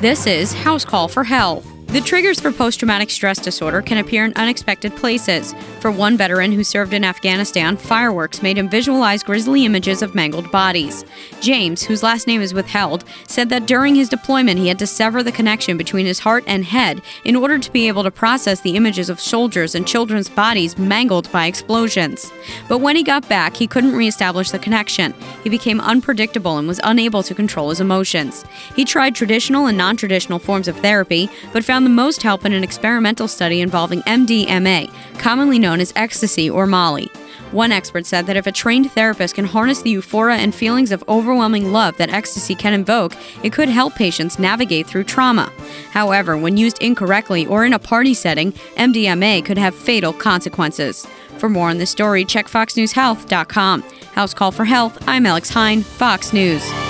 This is House Call for Health. The triggers for post traumatic stress disorder can appear in unexpected places. For one veteran who served in Afghanistan, fireworks made him visualize grisly images of mangled bodies. James, whose last name is withheld, said that during his deployment he had to sever the connection between his heart and head in order to be able to process the images of soldiers and children's bodies mangled by explosions. But when he got back, he couldn't reestablish the connection. He became unpredictable and was unable to control his emotions. He tried traditional and non traditional forms of therapy, but found found the most help in an experimental study involving MDMA, commonly known as ecstasy or Molly. One expert said that if a trained therapist can harness the euphoria and feelings of overwhelming love that ecstasy can invoke, it could help patients navigate through trauma. However, when used incorrectly or in a party setting, MDMA could have fatal consequences. For more on this story, check FoxNewsHealth.com. House Call for Health, I'm Alex Hein, Fox News.